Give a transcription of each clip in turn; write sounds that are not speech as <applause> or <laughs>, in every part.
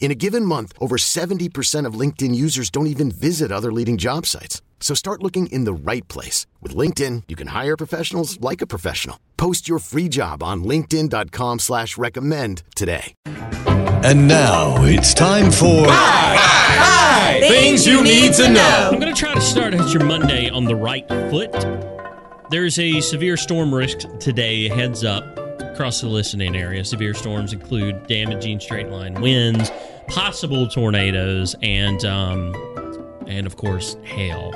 In a given month, over 70% of LinkedIn users don't even visit other leading job sites. So start looking in the right place. With LinkedIn, you can hire professionals like a professional. Post your free job on linkedin.com slash recommend today. And now it's time for Things you need to know. I'm going to try to start out your Monday on the right foot. There's a severe storm risk today, heads up across the listening area. Severe storms include damaging straight line winds, possible tornadoes, and um, and of course hail.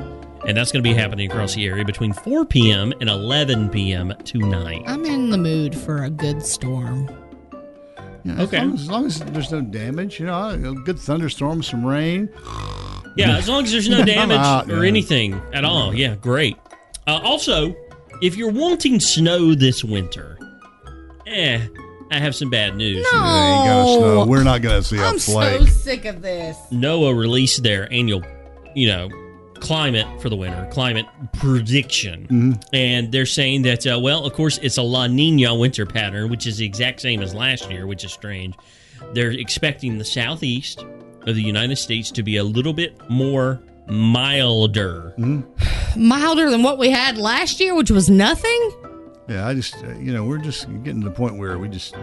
And that's going to be happening across the area between 4 p.m. and 11 p.m. tonight. I'm in the mood for a good storm. Yeah, Okay. As long, as, as long as there's no damage, you know, a good thunderstorm, some rain. Yeah, as long as there's no <laughs> damage out, or yeah. anything at all. Yeah, great. Uh, also, if you're wanting snow this winter, eh, I have some bad news. No. Yeah, you gotta snow. We're not gonna see a I'm flake. so sick of this. NOAA released their annual, you know, climate for the winter, climate prediction. Mm-hmm. And they're saying that, uh, well, of course, it's a La Nina winter pattern, which is the exact same as last year, which is strange. They're expecting the southeast of the United States to be a little bit more milder. <sighs> Milder than what we had last year, which was nothing. Yeah, I just, uh, you know, we're just getting to the point where we just,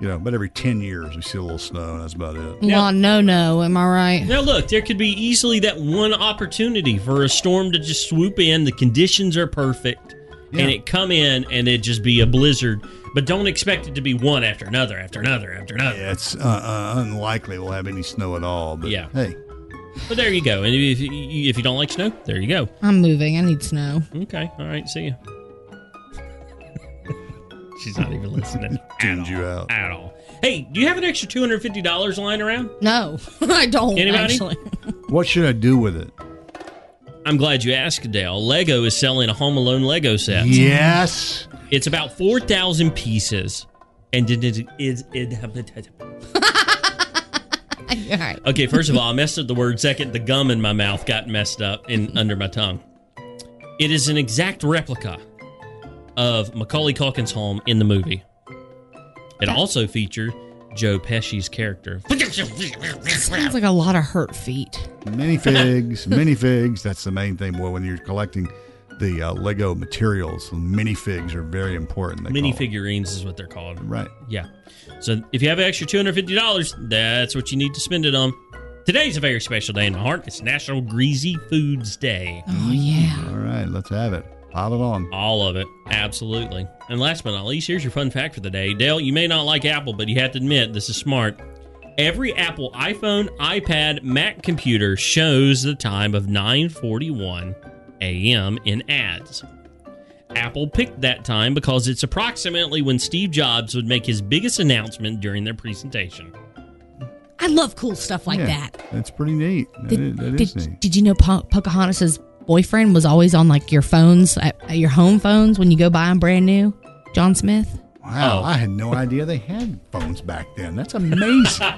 you know, about every 10 years we see a little snow, and that's about it. Yeah. Well, no, no. Am I right? Now, look, there could be easily that one opportunity for a storm to just swoop in. The conditions are perfect, Yeah. and it come in and it just be a blizzard. But don't expect it to be one after another, after another, after another. Yeah, it's uh, uh, unlikely we'll have any snow at all. But Yeah. hey, But there you go. And if you, if you don't like snow, there you go. I'm moving. I need snow. Okay. All right. See you. She's not even listening. <laughs> at tuned you out. At all. Hey, do you have an extra $250 lying around? No, <laughs> I don't. Anybody? Actually. what should I do with it? I'm glad you asked, Dale. Lego is selling a Home Alone Lego set. Yes. It's about 4,000 pieces. And it is. It, it, <laughs> All right. okay, first of all, I messed up the word. Second, the gum in my mouth got messed up in under my tongue. It is an exact replica of Macaulay Culkin's home in the movie. It also featured Joe Pesci's character. Sounds like a lot of hurt feet. Minifigs, minifigs. That's the main thing. Boy, when you're collecting the uh, Lego materials, minifigs are very important. they Mini figurines is what they're called. Right. Yeah. So if you have an extra $250, that's what you need to spend it on. Today's a very special day in my heart. It's National Greasy Foods Day. Oh yeah. All right, let's have it. Pile it on. All of it. Absolutely. And last but not least, here's your fun fact for the day. Dale, you may not like Apple, but you have to admit this is smart. Every Apple iPhone, iPad, Mac computer shows the time of 9:41 a.m. in ads. Apple picked that time because it's approximately when Steve Jobs would make his biggest announcement during their presentation. I love cool stuff like Yeah, that. That's pretty neat. That Did, is- that is did, neat. did you know po- Pocahontas's boyfriend was always on like your phones, at, at your home phones when you go buy them brand new? John Smith. Wow, Oh. I had no idea they had phones back then. That's amazing. <laughs>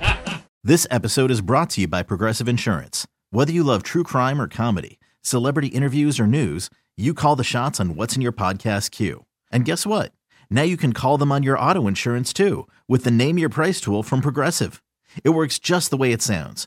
This episode is brought to you by Progressive Insurance. Whether you love true crime or comedy, celebrity interviews or news, you call the shots on what's in your podcast queue. And guess what? Now you can call them on your auto insurance too with the Name Your Price tool from Progressive. It works just the way it sounds.